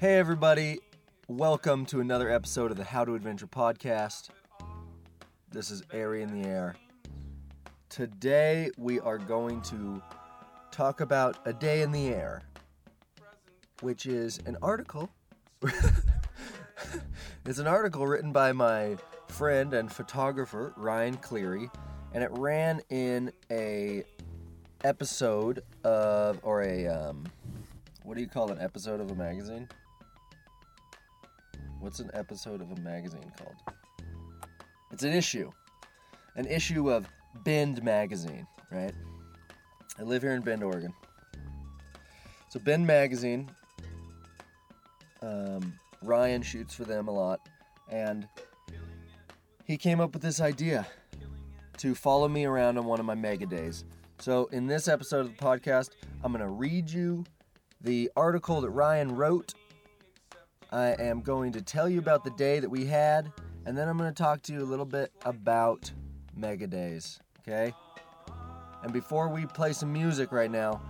Hey, everybody. Welcome to another episode of the How to Adventure podcast. This is Ari in the Air. Today, we are going to talk about A Day in the Air, which is an article. it's an article written by my friend and photographer, Ryan Cleary, and it ran in a episode of, or a, um, what do you call an episode of a magazine? What's an episode of a magazine called? It's an issue. An issue of Bend magazine, right? I live here in Bend, Oregon. So Bend magazine, um, Ryan shoots for them a lot, and he came up with this idea to follow me around on one of my mega days. So in this episode of the podcast, I'm going to read you the article that Ryan wrote. I am going to tell you about the day that we had, and then I'm going to talk to you a little bit about mega days, okay? And before we play some music right now,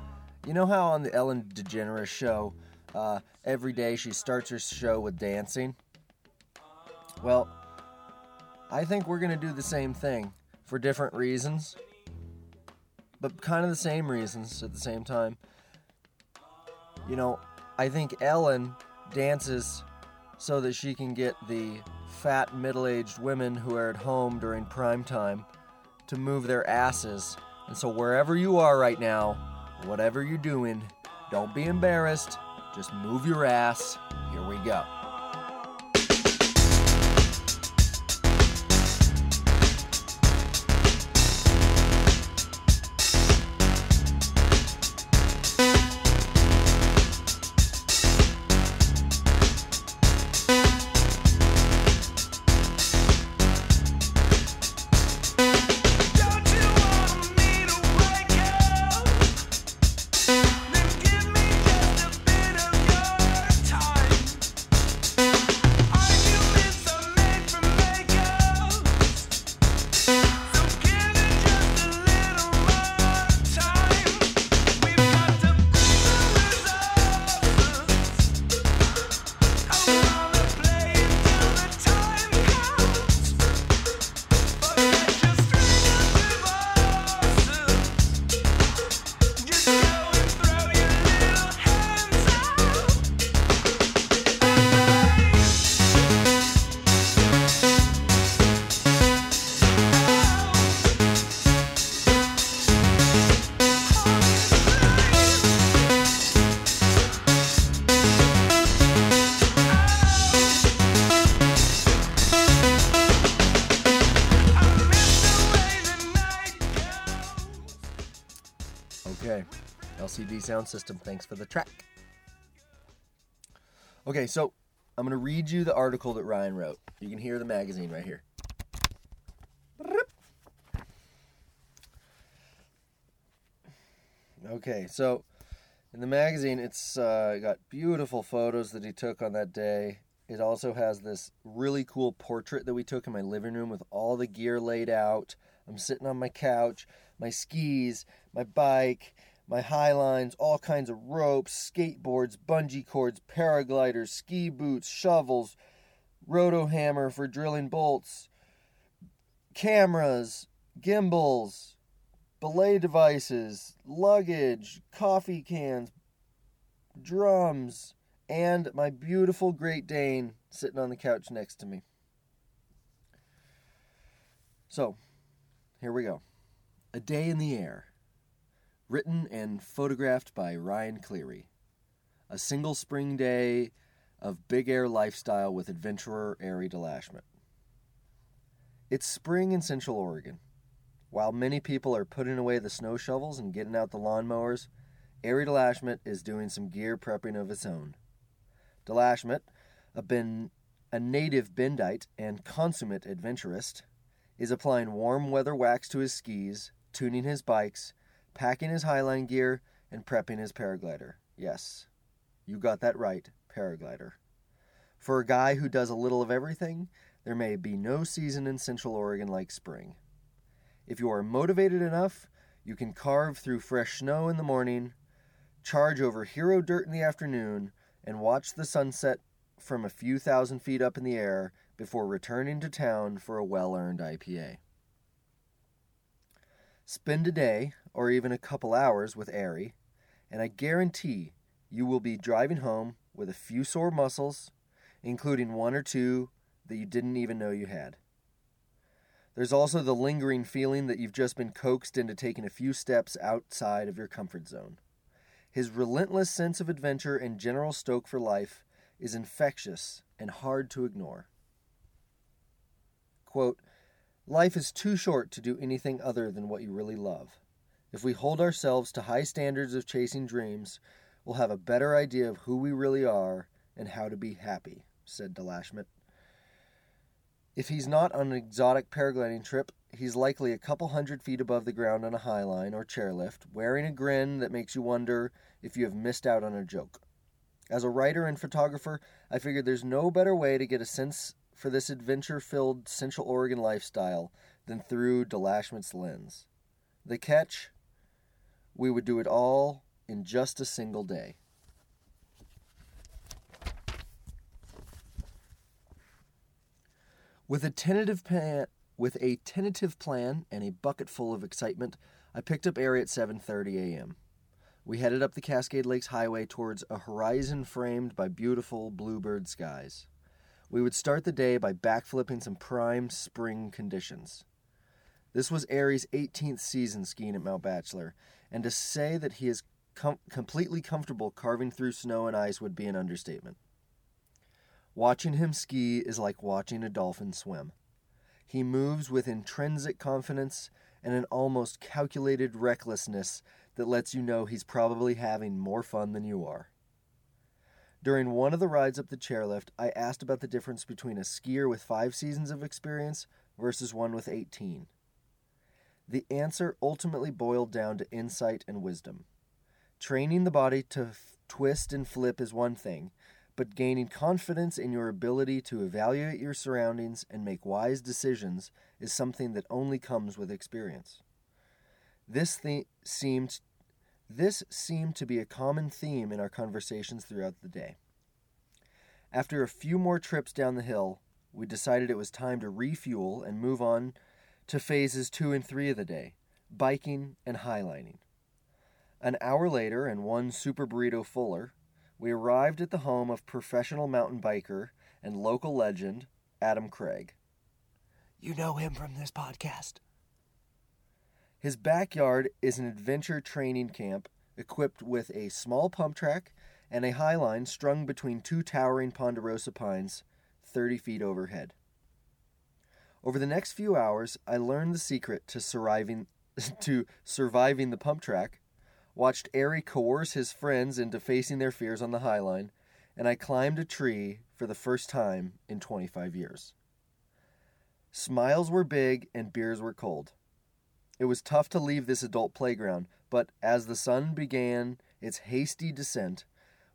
you know how on the Ellen DeGeneres show, uh, every day she starts her show with dancing? Well, I think we're going to do the same thing for different reasons, but kind of the same reasons at the same time. You know, I think Ellen dances so that she can get the fat middle aged women who are at home during prime time to move their asses. And so, wherever you are right now, whatever you're doing, don't be embarrassed. Just move your ass. Here we go. Okay, LCD sound system, thanks for the track. Okay, so I'm going to read you the article that Ryan wrote. You can hear the magazine right here. Okay, so in the magazine, it's uh, got beautiful photos that he took on that day. It also has this really cool portrait that we took in my living room with all the gear laid out. I'm sitting on my couch, my skis, my bike, my high lines, all kinds of ropes, skateboards, bungee cords, paragliders, ski boots, shovels, roto hammer for drilling bolts, cameras, gimbals, belay devices, luggage, coffee cans, drums, and my beautiful Great Dane sitting on the couch next to me. So, here we go. A Day in the Air. Written and photographed by Ryan Cleary. A single spring day of big air lifestyle with adventurer Ari DeLashmutt. It's spring in Central Oregon. While many people are putting away the snow shovels and getting out the lawnmowers, Ari DeLashmutt is doing some gear prepping of its own. DeLashmutt, a, ben, a native Bendite and consummate adventurist, is applying warm weather wax to his skis, tuning his bikes, packing his highline gear, and prepping his paraglider. Yes, you got that right, paraglider. For a guy who does a little of everything, there may be no season in Central Oregon like spring. If you are motivated enough, you can carve through fresh snow in the morning, charge over hero dirt in the afternoon, and watch the sunset from a few thousand feet up in the air before returning to town for a well earned IPA. Spend a day, or even a couple hours, with Ari, and I guarantee you will be driving home with a few sore muscles, including one or two that you didn't even know you had. There's also the lingering feeling that you've just been coaxed into taking a few steps outside of your comfort zone. His relentless sense of adventure and general stoke for life is infectious and hard to ignore. Quote, Life is too short to do anything other than what you really love. If we hold ourselves to high standards of chasing dreams, we'll have a better idea of who we really are and how to be happy, said DeLashmutt. If he's not on an exotic paragliding trip, he's likely a couple hundred feet above the ground on a highline or chairlift, wearing a grin that makes you wonder if you have missed out on a joke. As a writer and photographer, I figured there's no better way to get a sense for this adventure filled Central Oregon lifestyle than through DeLashmutt's lens. The catch? We would do it all in just a single day. With a tentative plan, with a tentative plan and a bucket full of excitement, I picked up Ari at 7:30 a.m. We headed up the Cascade Lakes Highway towards a horizon framed by beautiful bluebird skies. We would start the day by backflipping some prime spring conditions. This was Ari's 18th season skiing at Mount Bachelor, and to say that he is com- completely comfortable carving through snow and ice would be an understatement. Watching him ski is like watching a dolphin swim. He moves with intrinsic confidence and an almost calculated recklessness that lets you know he's probably having more fun than you are. During one of the rides up the chairlift, I asked about the difference between a skier with five seasons of experience versus one with 18. The answer ultimately boiled down to insight and wisdom. Training the body to f- twist and flip is one thing, but gaining confidence in your ability to evaluate your surroundings and make wise decisions is something that only comes with experience. This the- seemed this seemed to be a common theme in our conversations throughout the day. After a few more trips down the hill, we decided it was time to refuel and move on to phases 2 and 3 of the day, biking and highlining. An hour later and one super burrito fuller, we arrived at the home of professional mountain biker and local legend Adam Craig. You know him from this podcast. His backyard is an adventure training camp equipped with a small pump track and a highline strung between two towering ponderosa pines 30 feet overhead. Over the next few hours, I learned the secret to surviving to surviving the pump track, watched Ari coerce his friends into facing their fears on the highline, and I climbed a tree for the first time in 25 years. Smiles were big and beers were cold. It was tough to leave this adult playground, but as the sun began its hasty descent,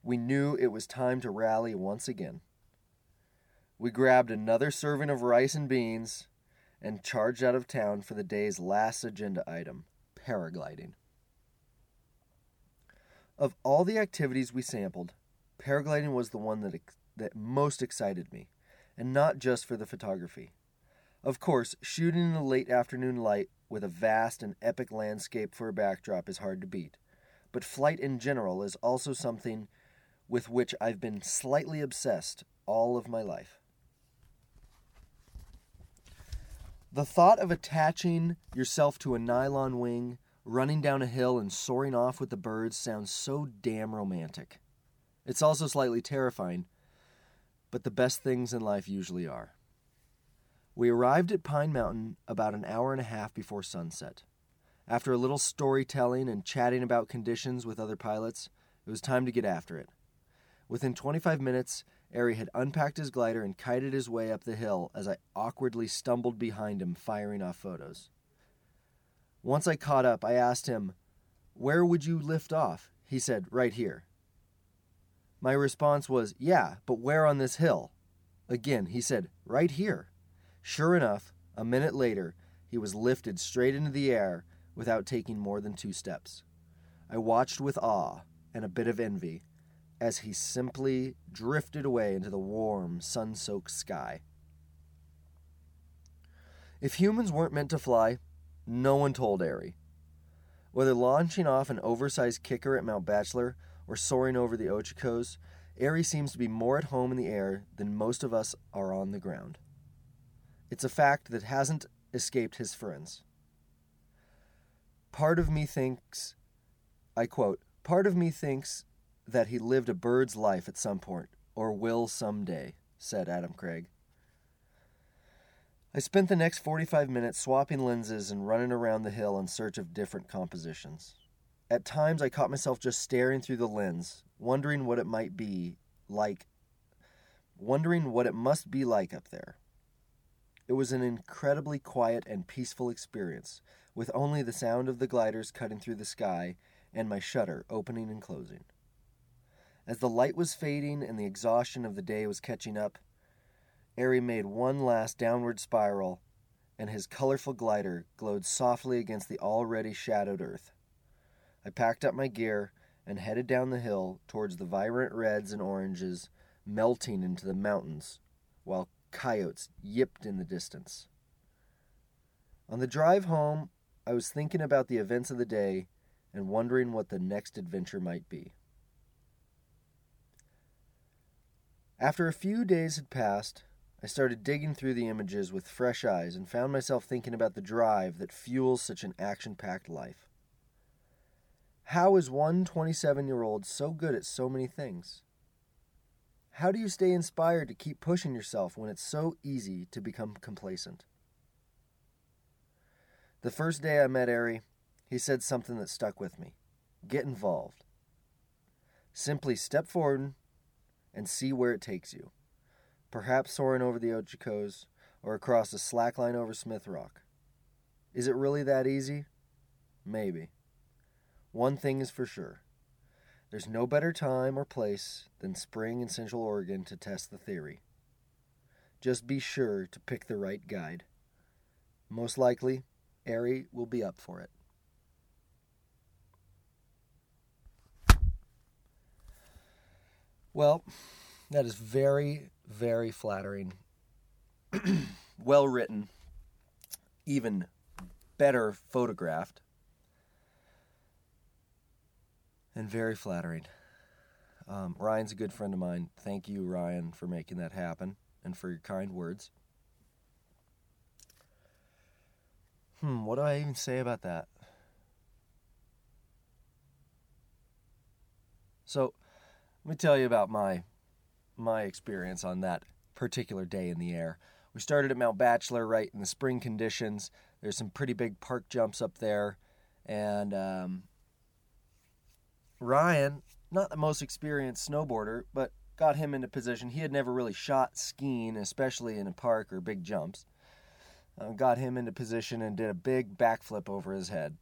we knew it was time to rally once again. We grabbed another serving of rice and beans and charged out of town for the day's last agenda item paragliding. Of all the activities we sampled, paragliding was the one that, that most excited me, and not just for the photography. Of course, shooting in the late afternoon light with a vast and epic landscape for a backdrop is hard to beat, but flight in general is also something with which I've been slightly obsessed all of my life. The thought of attaching yourself to a nylon wing, running down a hill, and soaring off with the birds sounds so damn romantic. It's also slightly terrifying, but the best things in life usually are. We arrived at Pine Mountain about an hour and a half before sunset. After a little storytelling and chatting about conditions with other pilots, it was time to get after it. Within 25 minutes, Ari had unpacked his glider and kited his way up the hill as I awkwardly stumbled behind him, firing off photos. Once I caught up, I asked him, Where would you lift off? He said, Right here. My response was, Yeah, but where on this hill? Again, he said, Right here. Sure enough, a minute later, he was lifted straight into the air without taking more than two steps. I watched with awe and a bit of envy as he simply drifted away into the warm, sun soaked sky. If humans weren't meant to fly, no one told Ari. Whether launching off an oversized kicker at Mount Bachelor or soaring over the Ochocos, Ari seems to be more at home in the air than most of us are on the ground. It's a fact that hasn't escaped his friends. Part of me thinks, I quote, part of me thinks that he lived a bird's life at some point, or will someday, said Adam Craig. I spent the next 45 minutes swapping lenses and running around the hill in search of different compositions. At times, I caught myself just staring through the lens, wondering what it might be like, wondering what it must be like up there. It was an incredibly quiet and peaceful experience, with only the sound of the gliders cutting through the sky and my shutter opening and closing. As the light was fading and the exhaustion of the day was catching up, Ari made one last downward spiral, and his colorful glider glowed softly against the already shadowed earth. I packed up my gear and headed down the hill towards the vibrant reds and oranges melting into the mountains, while coyotes yipped in the distance. On the drive home, I was thinking about the events of the day and wondering what the next adventure might be. After a few days had passed, I started digging through the images with fresh eyes and found myself thinking about the drive that fuels such an action packed life. How is one 27 year old so good at so many things? How do you stay inspired to keep pushing yourself when it's so easy to become complacent? The first day I met Ari, he said something that stuck with me get involved. Simply step forward and see where it takes you. Perhaps soaring over the Ochocos or across the slack line over Smith Rock. Is it really that easy? Maybe. One thing is for sure there's no better time or place than spring in Central Oregon to test the theory. Just be sure to pick the right guide. Most likely, Ari will be up for it. Well, that is very, very flattering. well written, even better photographed, and very flattering. Um, Ryan's a good friend of mine. Thank you, Ryan, for making that happen and for your kind words. Hmm, what do I even say about that? So, let me tell you about my my experience on that particular day in the air. We started at Mount Bachelor right in the spring conditions. There's some pretty big park jumps up there, and um, Ryan, not the most experienced snowboarder, but got him into position. He had never really shot skiing, especially in a park or big jumps. Uh, got him into position and did a big backflip over his head.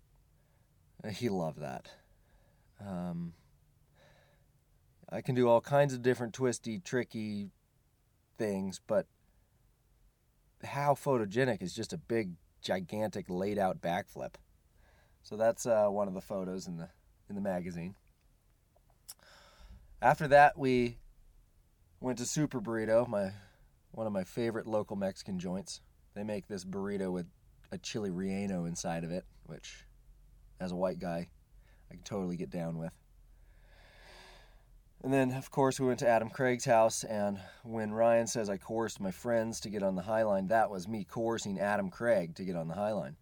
He loved that. Um, I can do all kinds of different twisty, tricky things, but how photogenic is just a big, gigantic, laid out backflip. So that's uh, one of the photos in the in the magazine. After that, we went to Super Burrito, my one of my favorite local Mexican joints. They make this burrito with a chili relleno inside of it, which, as a white guy, I can totally get down with. And then, of course, we went to Adam Craig's house. And when Ryan says I coerced my friends to get on the High Line, that was me coercing Adam Craig to get on the High Line.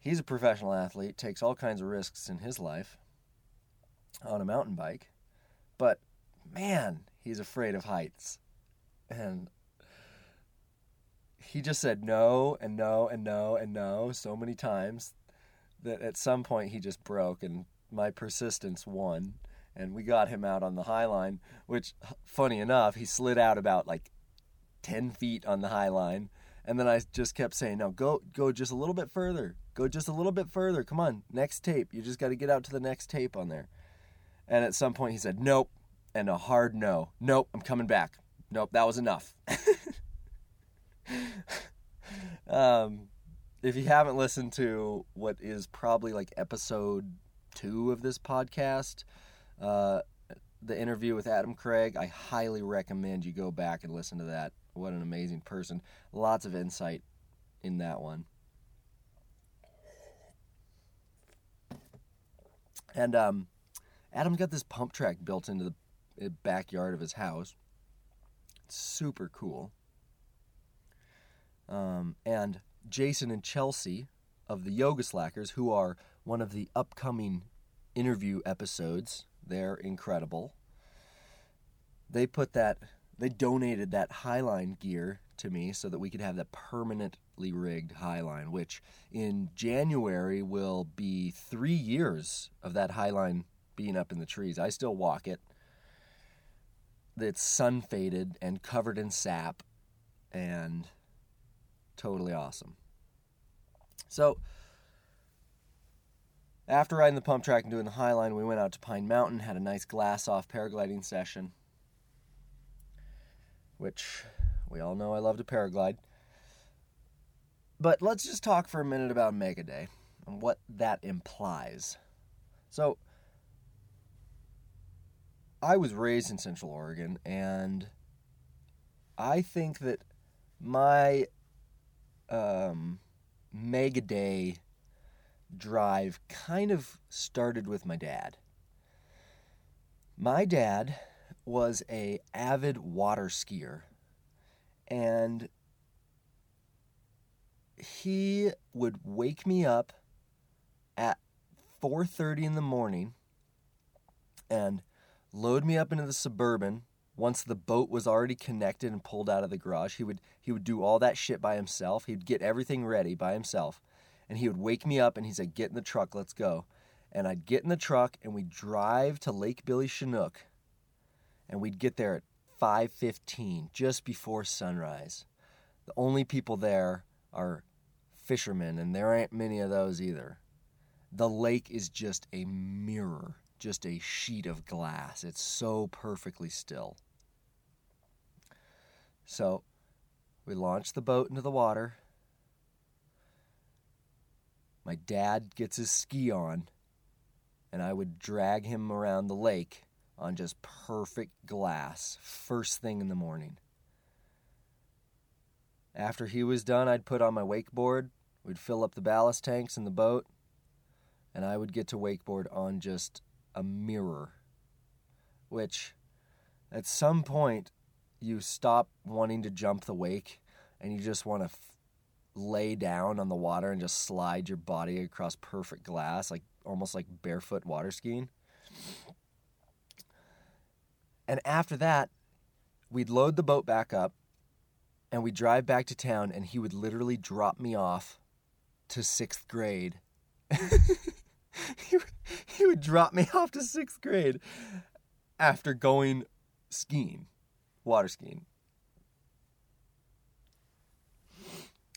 He's a professional athlete, takes all kinds of risks in his life on a mountain bike. But man, he's afraid of heights. And he just said no and no and no and no so many times that at some point he just broke and my persistence won. And we got him out on the high line which funny enough he slid out about like 10 feet on the high line. And then i just kept saying no go go just a little bit further. Go just a little bit further. Come on next tape. You just got to get out to the next tape on there and at some point he said nope and a hard no nope i'm coming back nope that was enough um, if you haven't listened to what is probably like episode two of this podcast, uh, the interview with Adam Craig. I highly recommend you go back and listen to that. What an amazing person. Lots of insight in that one. And um, Adam's got this pump track built into the uh, backyard of his house. It's super cool. Um, and Jason and Chelsea of the Yoga Slackers, who are one of the upcoming interview episodes, they're incredible. They put that, they donated that Highline gear to me so that we could have that permanently rigged Highline, which in January will be three years of that Highline being up in the trees. I still walk it. It's sun faded and covered in sap and totally awesome. So, after riding the pump track and doing the Highline, we went out to Pine Mountain, had a nice glass off paragliding session, which we all know I love to paraglide. But let's just talk for a minute about Mega Day and what that implies. So, I was raised in Central Oregon, and I think that my um, Mega Day drive kind of started with my dad. My dad was a avid water skier and he would wake me up at 4:30 in the morning and load me up into the suburban once the boat was already connected and pulled out of the garage. He would he would do all that shit by himself. He'd get everything ready by himself and he would wake me up and he'd say get in the truck let's go. And i'd get in the truck and we'd drive to lake billy chinook and we'd get there at 5.15 just before sunrise. The only people there are fishermen and there ain't many of those either. The lake is just a mirror just a sheet of glass it's so perfectly still so we launched the boat into the water. My dad gets his ski on, and I would drag him around the lake on just perfect glass first thing in the morning. After he was done, I'd put on my wakeboard, we'd fill up the ballast tanks in the boat, and I would get to wakeboard on just a mirror, which at some point you stop wanting to jump the wake and you just want to f- lay down on the water and just slide your body across perfect glass like almost like barefoot water skiing. And after that we'd load the boat back up and we'd drive back to town and he would literally drop me off to sixth grade he, would, he would drop me off to sixth grade after going skiing water skiing.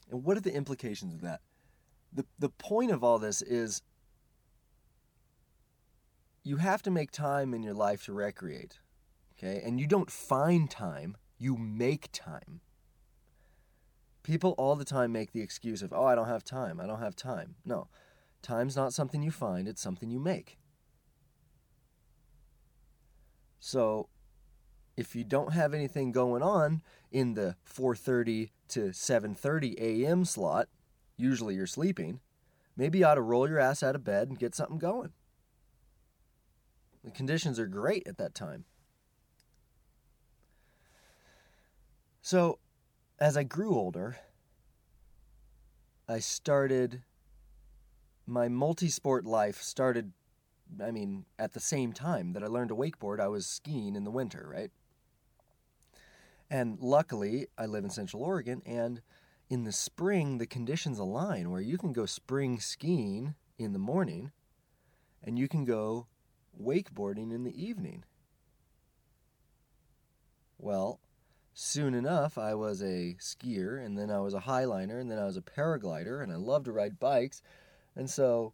And what are the implications of that? The the point of all this is you have to make time in your life to recreate. Okay? And you don't find time, you make time. People all the time make the excuse of, "Oh, I don't have time. I don't have time." No. Time's not something you find, it's something you make. So, if you don't have anything going on in the 4:30 to 7:30 a.m. slot, usually you're sleeping, maybe you ought to roll your ass out of bed and get something going. The conditions are great at that time. So, as I grew older, I started my multi-sport life started I mean, at the same time that I learned to wakeboard, I was skiing in the winter, right? And luckily, I live in Central Oregon, and in the spring, the conditions align where you can go spring skiing in the morning and you can go wakeboarding in the evening. Well, soon enough, I was a skier, and then I was a highliner, and then I was a paraglider, and I love to ride bikes. And so,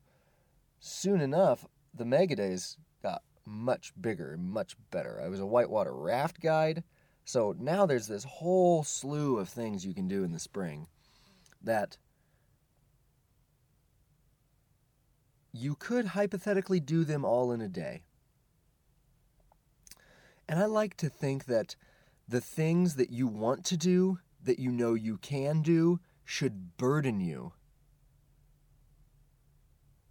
soon enough, the Mega Days got much bigger, much better. I was a whitewater raft guide. So now there's this whole slew of things you can do in the spring that you could hypothetically do them all in a day. And I like to think that the things that you want to do, that you know you can do, should burden you.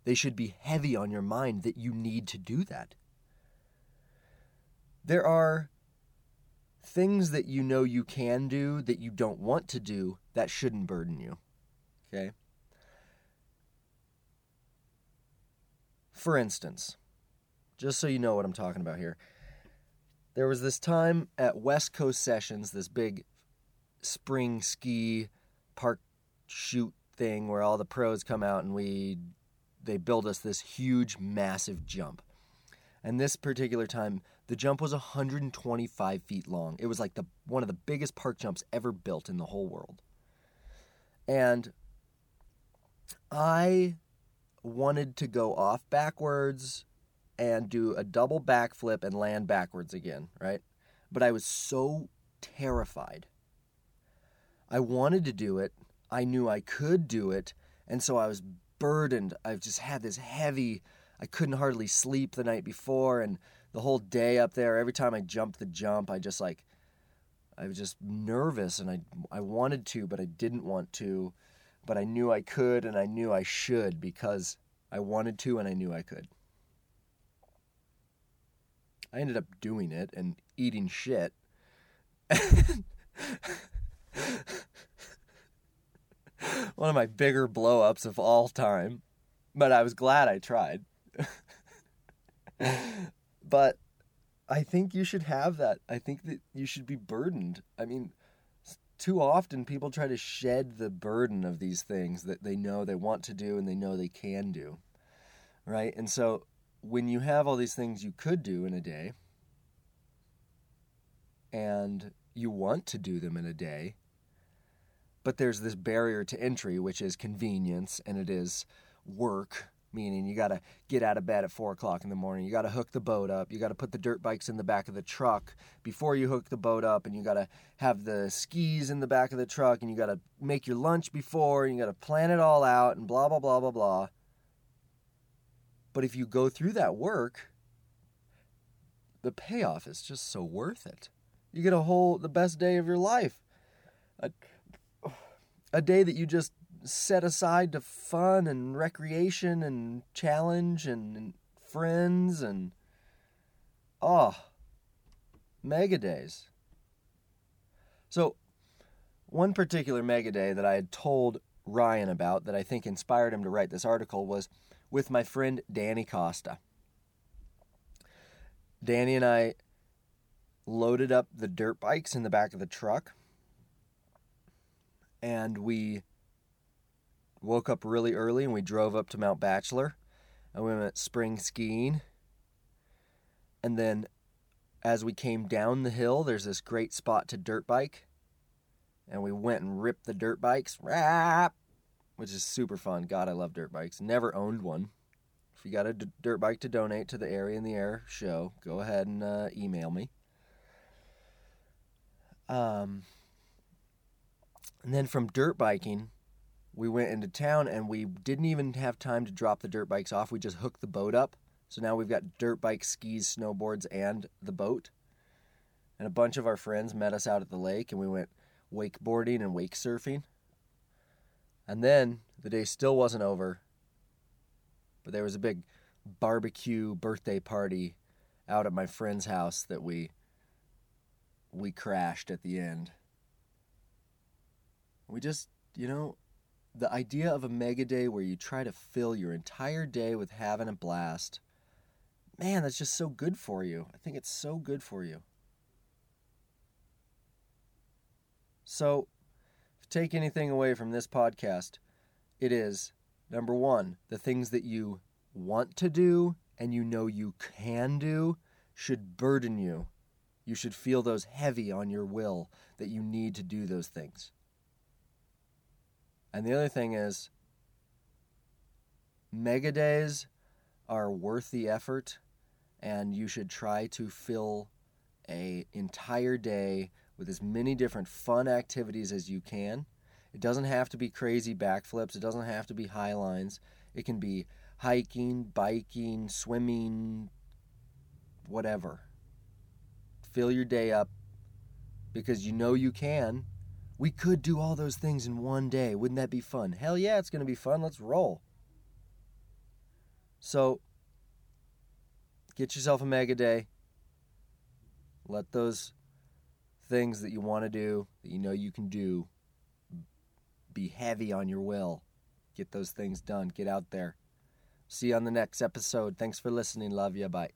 They should be heavy on your mind that you need to do that. There are things that you know you can do that you don't want to do that shouldn't burden you. Okay? For instance, just so you know what I'm talking about here, there was this time at West Coast Sessions, this big spring ski park shoot thing where all the pros come out and we they build us this huge massive jump. And this particular time, the jump was 125 feet long. It was like the one of the biggest park jumps ever built in the whole world. And I wanted to go off backwards and do a double backflip and land backwards again, right? But I was so terrified. I wanted to do it. I knew I could do it. And so I was burdened. I've just had this heavy, I couldn't hardly sleep the night before. And the whole day up there, every time I jumped the jump, I just like, I was just nervous and I, I wanted to, but I didn't want to. But I knew I could and I knew I should because I wanted to and I knew I could. I ended up doing it and eating shit. One of my bigger blow ups of all time. But I was glad I tried. but I think you should have that. I think that you should be burdened. I mean, too often people try to shed the burden of these things that they know they want to do and they know they can do. Right? And so when you have all these things you could do in a day and you want to do them in a day, but there's this barrier to entry, which is convenience and it is work, meaning you got to get out of bed at four o'clock in the morning. You got to hook the boat up. You got to put the dirt bikes in the back of the truck before you hook the boat up, and you got to have the skis in the back of the truck, and you got to make your lunch before, and you got to plan it all out, and blah, blah, blah, blah, blah. But if you go through that work, the payoff is just so worth it. You get a whole, the best day of your life. A day that you just set aside to fun and recreation and challenge and, and friends and oh mega days. So one particular mega day that i had told ryan about that i think inspired him to write this article was with my friend danny costa. Danny and i loaded up the dirt bikes in the back of the truck and we woke up really early and we drove up to Mount Bachelor and we went spring skiing. And then as we came down the hill, there's this great spot to dirt bike. And we went and ripped the dirt bikes, rap, which is super fun. God, I love dirt bikes. Never owned one. If you got a d- dirt bike to donate to the Ari in the Air show, go ahead and uh, email me. Um, and then from dirt biking, we went into town and we didn't even have time to drop the dirt bikes off. We just hooked the boat up. So now we've got dirt bikes, skis, snowboards, and the boat. And a bunch of our friends met us out at the lake and we went wakeboarding and wake surfing. And then the day still wasn't over, but there was a big barbecue birthday party out at my friend's house that we we crashed at the end. We just, you know, the idea of a mega day where you try to fill your entire day with having a blast man that's just so good for you. I think it's so good for you. So take anything away from this podcast it is number one the things that you want to do and you know you can do should burden you. You should feel those heavy on your will that you need to do those things and the other thing is, mega days are worth the effort, and you should try to fill a entire day with as many different fun activities as you can. It doesn't have to be crazy backflips. It doesn't have to be high lines. It can be hiking, biking, swimming, whatever. fill your day up because you know you can. We could do all those things in one day. Wouldn't that be fun? Hell yeah, it's going to be fun. Let's roll. So, get yourself a mega day. Let those things that you want to do, that you know you can do, be heavy on your will. Get those things done. Get out there. See you on the next episode. Thanks for listening. Love you. Bye.